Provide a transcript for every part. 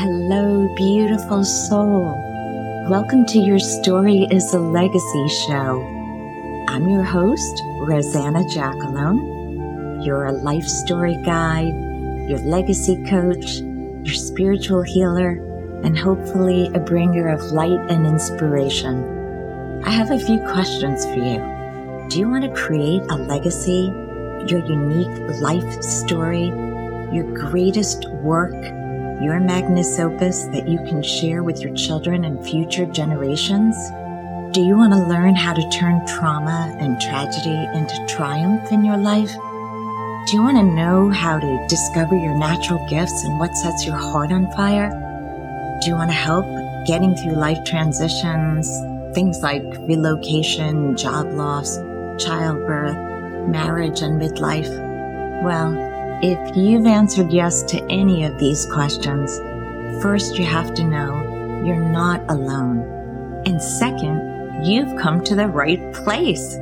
Hello, beautiful soul. Welcome to Your Story is a Legacy show. I'm your host, Rosanna Jackalone. You're a life story guide, your legacy coach, your spiritual healer, and hopefully a bringer of light and inspiration. I have a few questions for you. Do you want to create a legacy, your unique life story, your greatest work? Your magnus opus that you can share with your children and future generations? Do you want to learn how to turn trauma and tragedy into triumph in your life? Do you want to know how to discover your natural gifts and what sets your heart on fire? Do you want to help getting through life transitions, things like relocation, job loss, childbirth, marriage, and midlife? Well, if you've answered yes to any of these questions, first you have to know you're not alone. And second, you've come to the right place.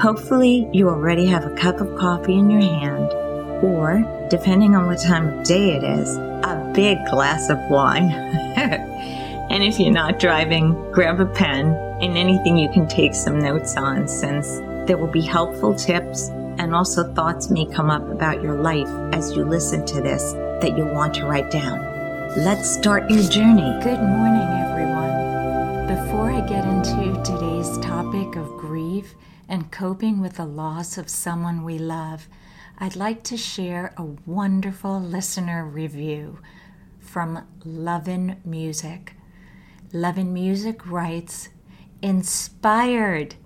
Hopefully, you already have a cup of coffee in your hand, or, depending on what time of day it is, a big glass of wine. and if you're not driving, grab a pen and anything you can take some notes on, since there will be helpful tips and also thoughts may come up about your life as you listen to this that you'll want to write down. Let's start your journey. Good morning, everyone. Before I get into today's topic of grief and coping with the loss of someone we love, I'd like to share a wonderful listener review from Lovin' Music. Lovin' Music writes, Inspired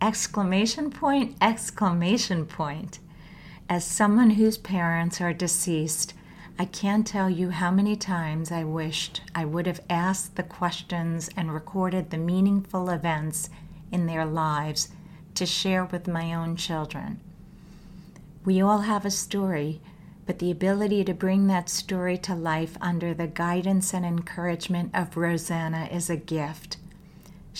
exclamation point, exclamation point. As someone whose parents are deceased, I can't tell you how many times I wished I would have asked the questions and recorded the meaningful events in their lives to share with my own children. We all have a story, but the ability to bring that story to life under the guidance and encouragement of Rosanna is a gift.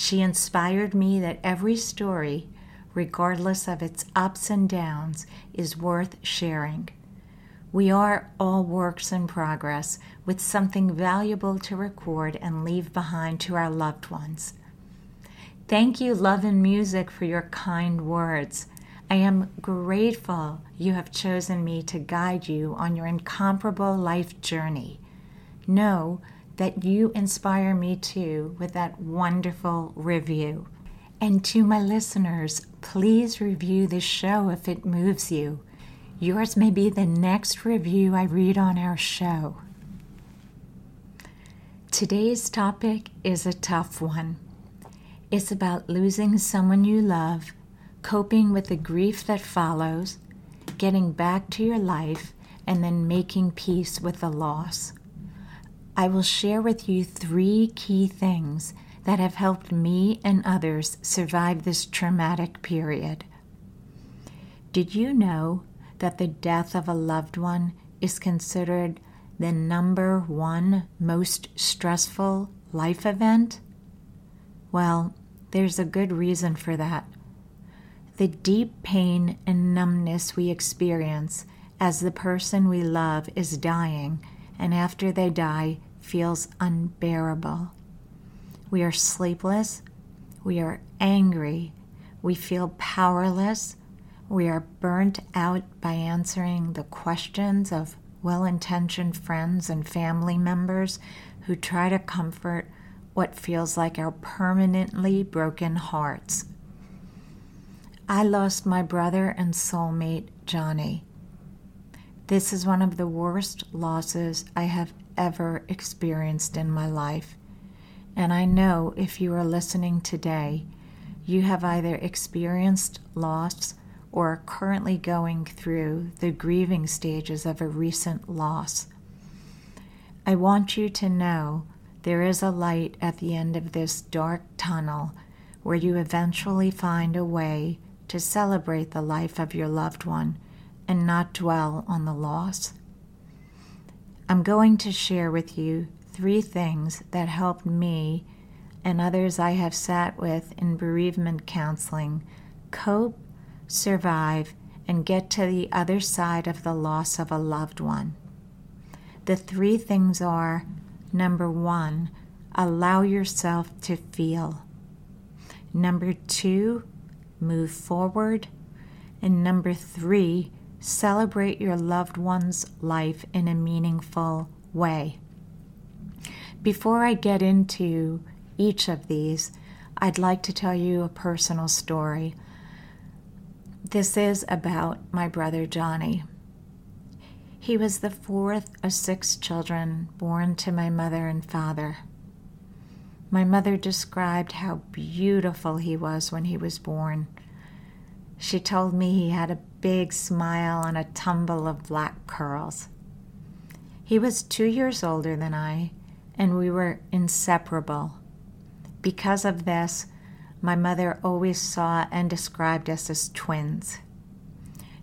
She inspired me that every story, regardless of its ups and downs, is worth sharing. We are all works in progress with something valuable to record and leave behind to our loved ones. Thank you, Lovin' Music, for your kind words. I am grateful you have chosen me to guide you on your incomparable life journey. Know that you inspire me too with that wonderful review. And to my listeners, please review this show if it moves you. Yours may be the next review I read on our show. Today's topic is a tough one. It's about losing someone you love, coping with the grief that follows, getting back to your life, and then making peace with the loss. I will share with you three key things that have helped me and others survive this traumatic period. Did you know that the death of a loved one is considered the number one most stressful life event? Well, there's a good reason for that. The deep pain and numbness we experience as the person we love is dying, and after they die, feels unbearable. We are sleepless, we are angry, we feel powerless, we are burnt out by answering the questions of well intentioned friends and family members who try to comfort what feels like our permanently broken hearts. I lost my brother and soulmate, Johnny. This is one of the worst losses I have ever experienced in my life. And I know if you are listening today, you have either experienced loss or are currently going through the grieving stages of a recent loss. I want you to know there is a light at the end of this dark tunnel where you eventually find a way to celebrate the life of your loved one and not dwell on the loss. I'm going to share with you three things that helped me and others I have sat with in bereavement counseling cope, survive, and get to the other side of the loss of a loved one. The three things are Number one, allow yourself to feel. Number two, move forward. And number three, celebrate your loved one's life in a meaningful way. Before I get into each of these, I'd like to tell you a personal story. This is about my brother Johnny. He was the fourth of six children born to my mother and father. My mother described how beautiful he was when he was born. She told me he had a big smile and a tumble of black curls. He was two years older than I, and we were inseparable. Because of this, my mother always saw and described us as twins.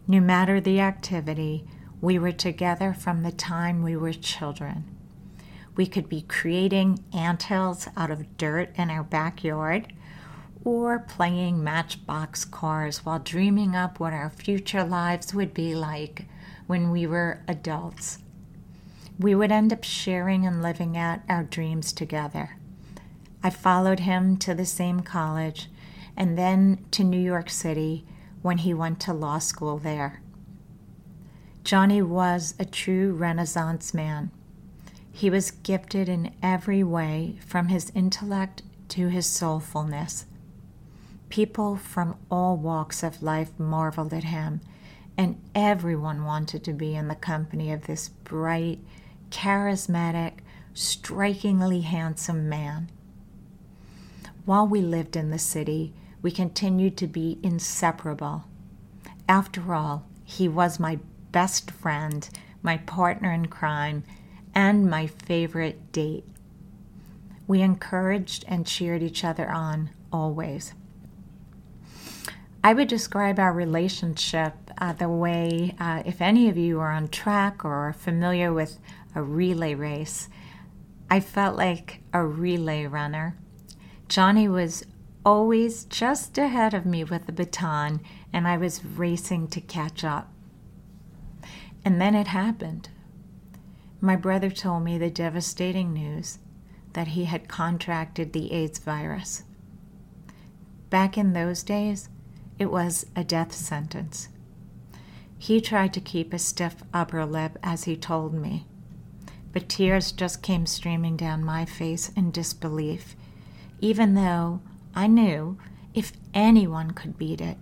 No matter the activity, we were together from the time we were children. We could be creating anthills out of dirt in our backyard or playing matchbox cars while dreaming up what our future lives would be like when we were adults. We would end up sharing and living out our dreams together. I followed him to the same college and then to New York City when he went to law school there. Johnny was a true Renaissance man. He was gifted in every way, from his intellect to his soulfulness. People from all walks of life marveled at him, and everyone wanted to be in the company of this bright, charismatic, strikingly handsome man. While we lived in the city, we continued to be inseparable. After all, he was my best friend, my partner in crime, and my favorite date. We encouraged and cheered each other on always. I would describe our relationship uh, the way, uh, if any of you are on track or are familiar with a relay race, I felt like a relay runner. Johnny was always just ahead of me with the baton, and I was racing to catch up. And then it happened. My brother told me the devastating news that he had contracted the AIDS virus. Back in those days, it was a death sentence. He tried to keep a stiff upper lip as he told me, but tears just came streaming down my face in disbelief, even though I knew if anyone could beat it,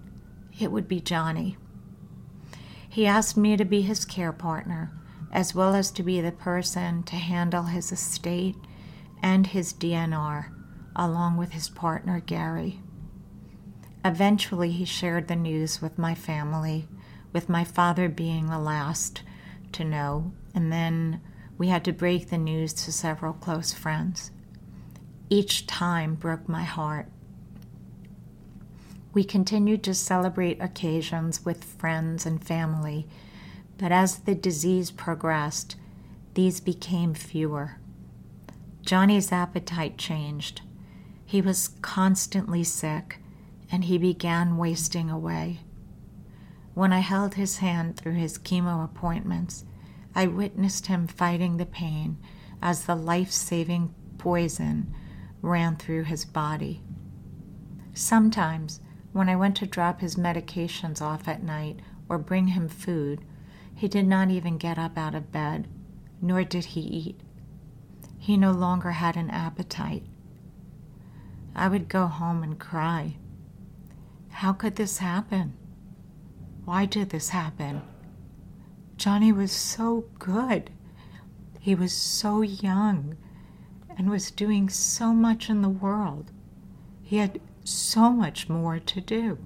it would be Johnny. He asked me to be his care partner as well as to be the person to handle his estate and his DNR, along with his partner Gary. Eventually, he shared the news with my family, with my father being the last to know, and then we had to break the news to several close friends. Each time broke my heart. We continued to celebrate occasions with friends and family but as the disease progressed, these became fewer. Johnny's appetite changed. He was constantly sick, and he began wasting away. When I held his hand through his chemo appointments, I witnessed him fighting the pain as the life saving poison ran through his body. Sometimes, when I went to drop his medications off at night or bring him food, he did not even get up out of bed, nor did he eat. He no longer had an appetite. I would go home and cry. How could this happen? Why did this happen? Johnny was so good. He was so young and was doing so much in the world. He had so much more to do.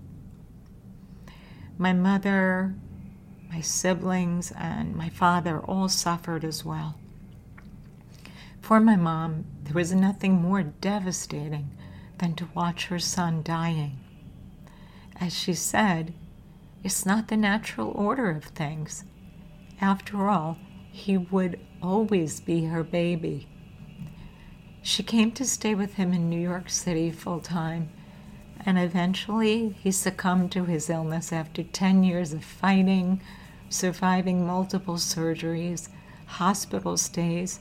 My mother my siblings and my father all suffered as well. For my mom, there was nothing more devastating than to watch her son dying. As she said, it's not the natural order of things. After all, he would always be her baby. She came to stay with him in New York City full time, and eventually he succumbed to his illness after 10 years of fighting, surviving multiple surgeries, hospital stays,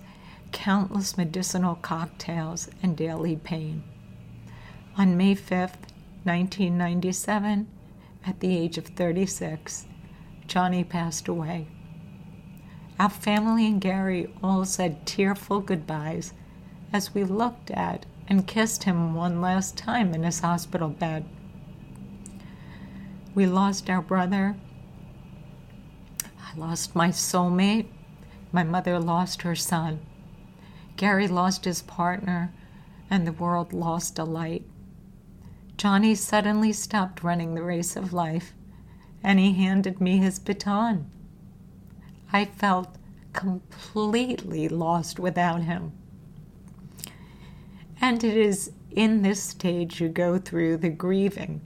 countless medicinal cocktails and daily pain. On May 5th, 1997, at the age of 36, Johnny passed away. Our family and Gary all said tearful goodbyes as we looked at and kissed him one last time in his hospital bed. We lost our brother. I lost my soulmate. My mother lost her son. Gary lost his partner, and the world lost a light. Johnny suddenly stopped running the race of life, and he handed me his baton. I felt completely lost without him. And it is in this stage you go through the grieving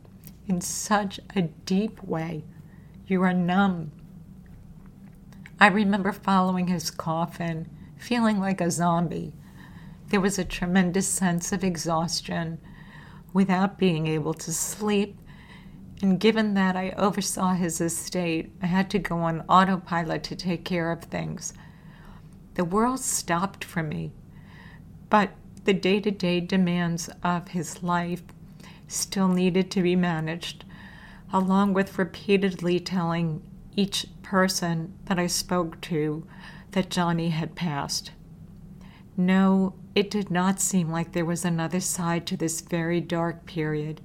in such a deep way. You are numb. I remember following his coffin, feeling like a zombie. There was a tremendous sense of exhaustion without being able to sleep. And given that I oversaw his estate, I had to go on autopilot to take care of things. The world stopped for me. But the day to day demands of his life still needed to be managed, along with repeatedly telling each person that I spoke to that Johnny had passed. No, it did not seem like there was another side to this very dark period,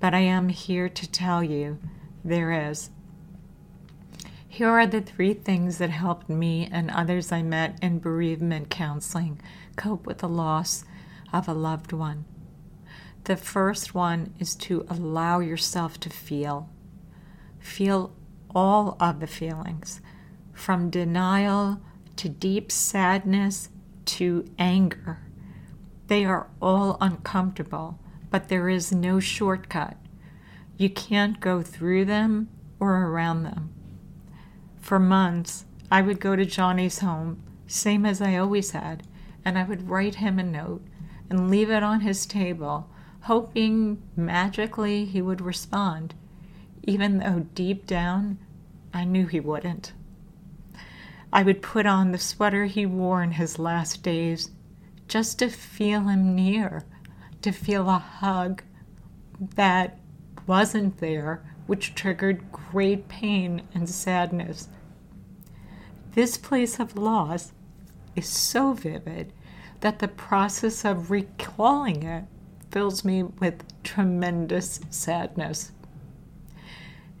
but I am here to tell you there is. Here are the three things that helped me and others I met in bereavement counseling cope with the loss of a loved one. The first one is to allow yourself to feel. Feel all of the feelings, from denial to deep sadness to anger. They are all uncomfortable, but there is no shortcut. You can't go through them or around them. For months, I would go to Johnny's home, same as I always had, and I would write him a note and leave it on his table, hoping magically he would respond, even though deep down I knew he wouldn't. I would put on the sweater he wore in his last days just to feel him near, to feel a hug that wasn't there, which triggered great pain and sadness. This place of loss is so vivid that the process of recalling it fills me with tremendous sadness.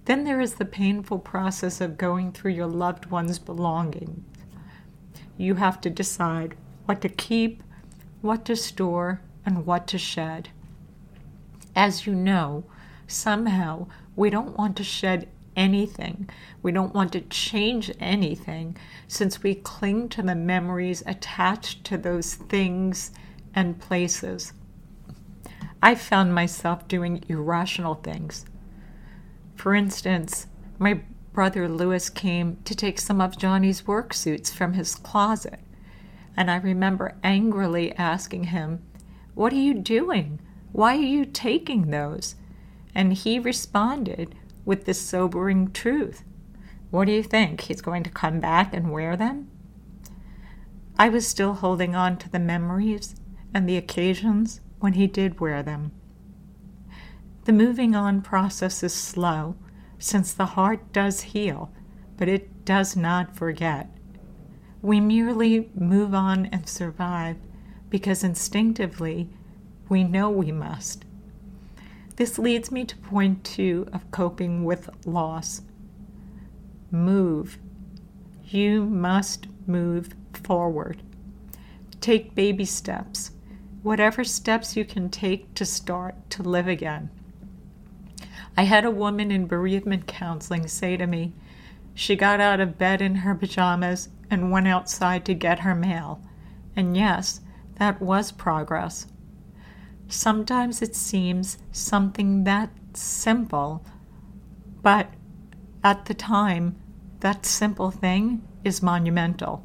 Then there is the painful process of going through your loved one's belongings. You have to decide what to keep, what to store, and what to shed. As you know, somehow we don't want to shed anything. We don't want to change anything since we cling to the memories attached to those things and places. I found myself doing irrational things for instance, my brother Lewis came to take some of Johnny's work suits from his closet, and I remember angrily asking him, What are you doing? Why are you taking those? And he responded with the sobering truth What do you think? He's going to come back and wear them? I was still holding on to the memories and the occasions when he did wear them. The moving on process is slow, since the heart does heal, but it does not forget. We merely move on and survive because instinctively we know we must. This leads me to point two of coping with loss. Move. You must move forward. Take baby steps, whatever steps you can take to start to live again. I had a woman in bereavement counseling say to me, she got out of bed in her pajamas and went outside to get her mail. And yes, that was progress. Sometimes it seems something that simple, but at the time, that simple thing is monumental.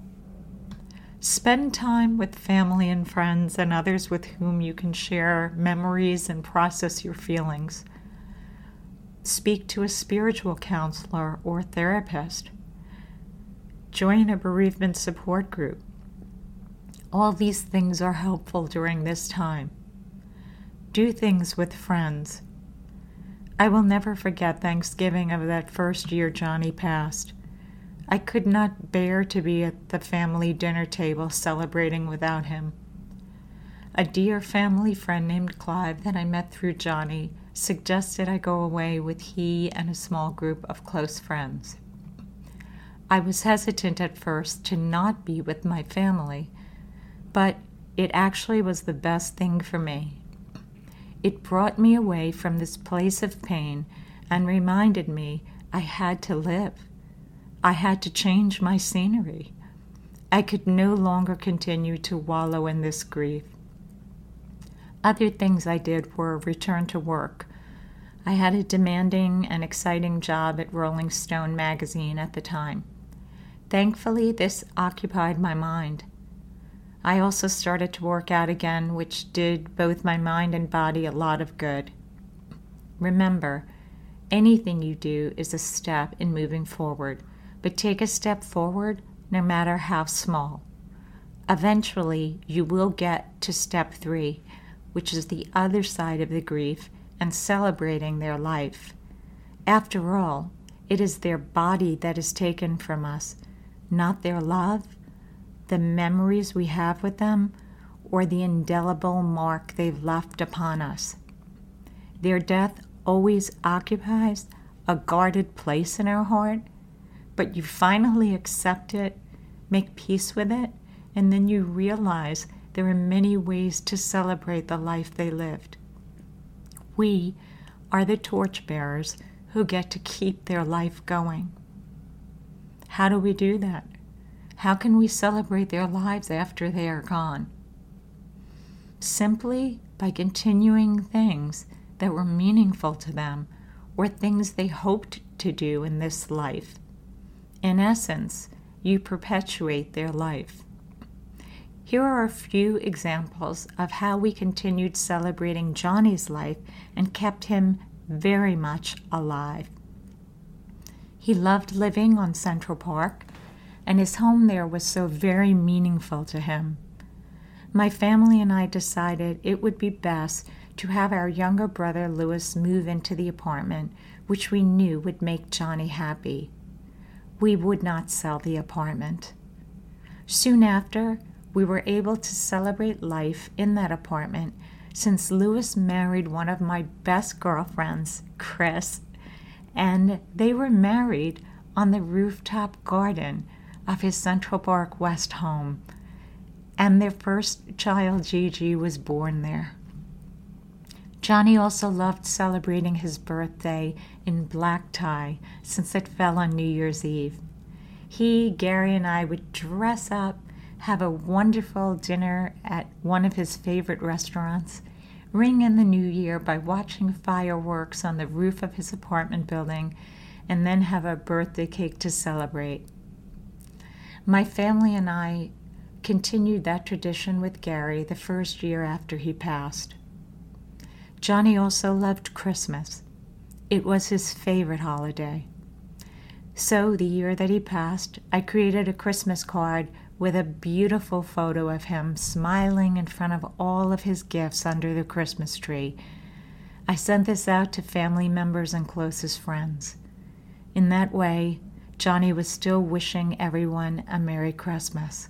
Spend time with family and friends and others with whom you can share memories and process your feelings speak to a spiritual counselor or therapist. Join a bereavement support group. All these things are helpful during this time. Do things with friends. I will never forget Thanksgiving of that first year Johnny passed. I could not bear to be at the family dinner table celebrating without him. A dear family friend named Clive that I met through Johnny suggested I go away with he and a small group of close friends. I was hesitant at first to not be with my family, but it actually was the best thing for me. It brought me away from this place of pain and reminded me I had to live. I had to change my scenery. I could no longer continue to wallow in this grief. Other things I did were return to work. I had a demanding and exciting job at Rolling Stone magazine at the time. Thankfully, this occupied my mind. I also started to work out again, which did both my mind and body a lot of good. Remember, anything you do is a step in moving forward, but take a step forward no matter how small. Eventually, you will get to step three, which is the other side of the grief and celebrating their life. After all, it is their body that is taken from us, not their love, the memories we have with them, or the indelible mark they've left upon us. Their death always occupies a guarded place in our heart, but you finally accept it, make peace with it, and then you realize there are many ways to celebrate the life they lived. We are the torchbearers who get to keep their life going. How do we do that? How can we celebrate their lives after they are gone? Simply by continuing things that were meaningful to them or things they hoped to do in this life. In essence, you perpetuate their life. Here are a few examples of how we continued celebrating Johnny's life and kept him very much alive. He loved living on Central Park, and his home there was so very meaningful to him. My family and I decided it would be best to have our younger brother Louis move into the apartment, which we knew would make Johnny happy. We would not sell the apartment. Soon after, we were able to celebrate life in that apartment since Louis married one of my best girlfriends, Chris, and they were married on the rooftop garden of his Central Park West home. And their first child, Gigi, was born there. Johnny also loved celebrating his birthday in black tie since it fell on New Year's Eve. He, Gary, and I would dress up have a wonderful dinner at one of his favorite restaurants, ring in the new year by watching fireworks on the roof of his apartment building, and then have a birthday cake to celebrate. My family and I continued that tradition with Gary the first year after he passed. Johnny also loved Christmas. It was his favorite holiday. So, the year that he passed, I created a Christmas card with a beautiful photo of him smiling in front of all of his gifts under the Christmas tree. I sent this out to family members and closest friends. In that way, Johnny was still wishing everyone a Merry Christmas.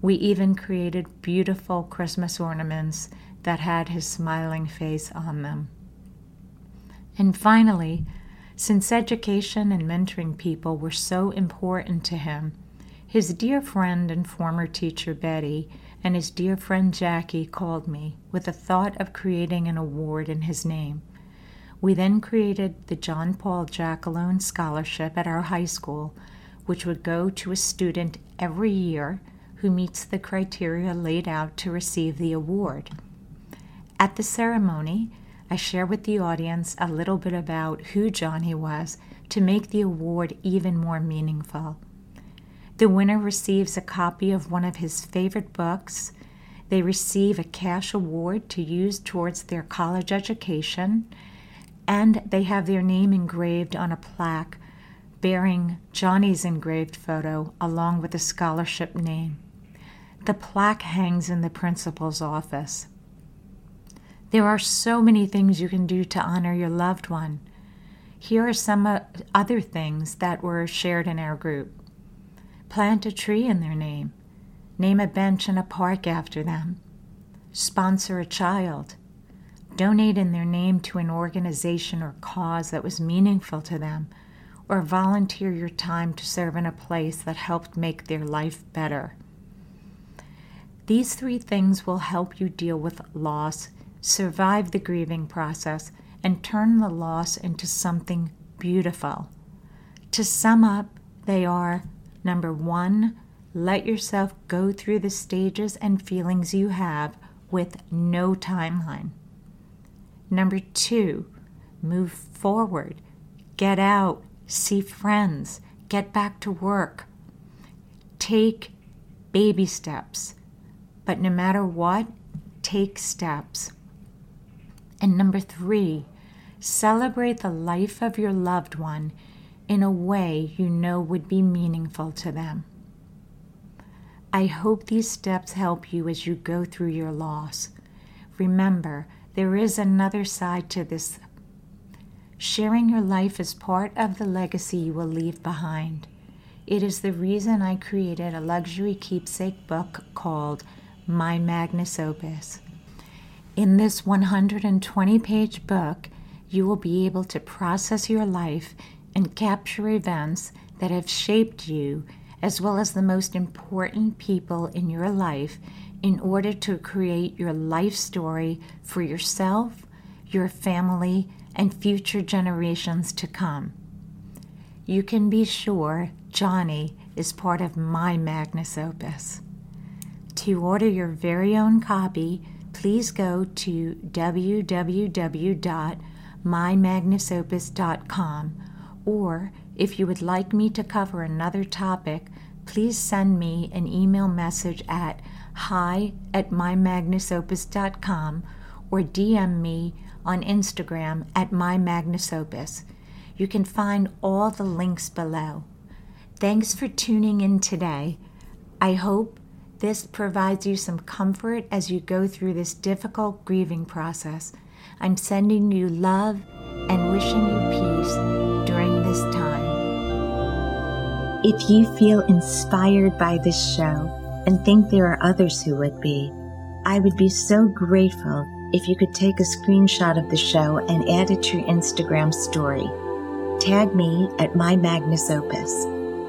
We even created beautiful Christmas ornaments that had his smiling face on them. And finally, since education and mentoring people were so important to him, his dear friend and former teacher Betty and his dear friend Jackie called me with the thought of creating an award in his name. We then created the John Paul Jackalone Scholarship at our high school, which would go to a student every year who meets the criteria laid out to receive the award. At the ceremony, I share with the audience a little bit about who Johnny was to make the award even more meaningful. The winner receives a copy of one of his favorite books. They receive a cash award to use towards their college education, and they have their name engraved on a plaque bearing Johnny's engraved photo along with the scholarship name. The plaque hangs in the principal's office. There are so many things you can do to honor your loved one. Here are some uh, other things that were shared in our group plant a tree in their name, name a bench in a park after them, sponsor a child, donate in their name to an organization or cause that was meaningful to them, or volunteer your time to serve in a place that helped make their life better. These three things will help you deal with loss, survive the grieving process, and turn the loss into something beautiful. To sum up, they are number one, let yourself go through the stages and feelings you have with no timeline. Number two, move forward, get out, see friends, get back to work. Take baby steps, but no matter what, take steps. And number three, celebrate the life of your loved one in a way you know would be meaningful to them. I hope these steps help you as you go through your loss. Remember, there is another side to this. Sharing your life is part of the legacy you will leave behind. It is the reason I created a luxury keepsake book called My Magnus Opus. In this 120 page book, you will be able to process your life and capture events that have shaped you, as well as the most important people in your life, in order to create your life story for yourself, your family, and future generations to come. You can be sure Johnny is part of my Magnus Opus. To order your very own copy, please go to www.mymagnusopus.com or if you would like me to cover another topic, please send me an email message at hi at mymagnusopus.com or DM me on Instagram at mymagnusopus. You can find all the links below. Thanks for tuning in today. I hope this provides you some comfort as you go through this difficult grieving process. I'm sending you love and wishing you peace this time. If you feel inspired by this show and think there are others who would be, I would be so grateful if you could take a screenshot of the show and add it to your Instagram story. Tag me at my Magnus Opus.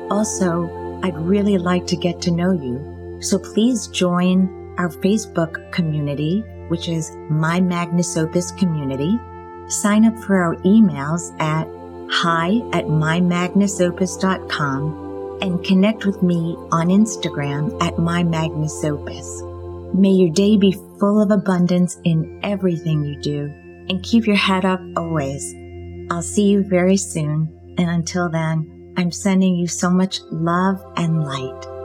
Also, I'd really like to get to know you so please join our Facebook community, which is My Magnus Opus Community. Sign up for our emails at hi at mymagnusopus.com and connect with me on Instagram at mymagnusopus. May your day be full of abundance in everything you do and keep your head up always. I'll see you very soon. And until then, I'm sending you so much love and light.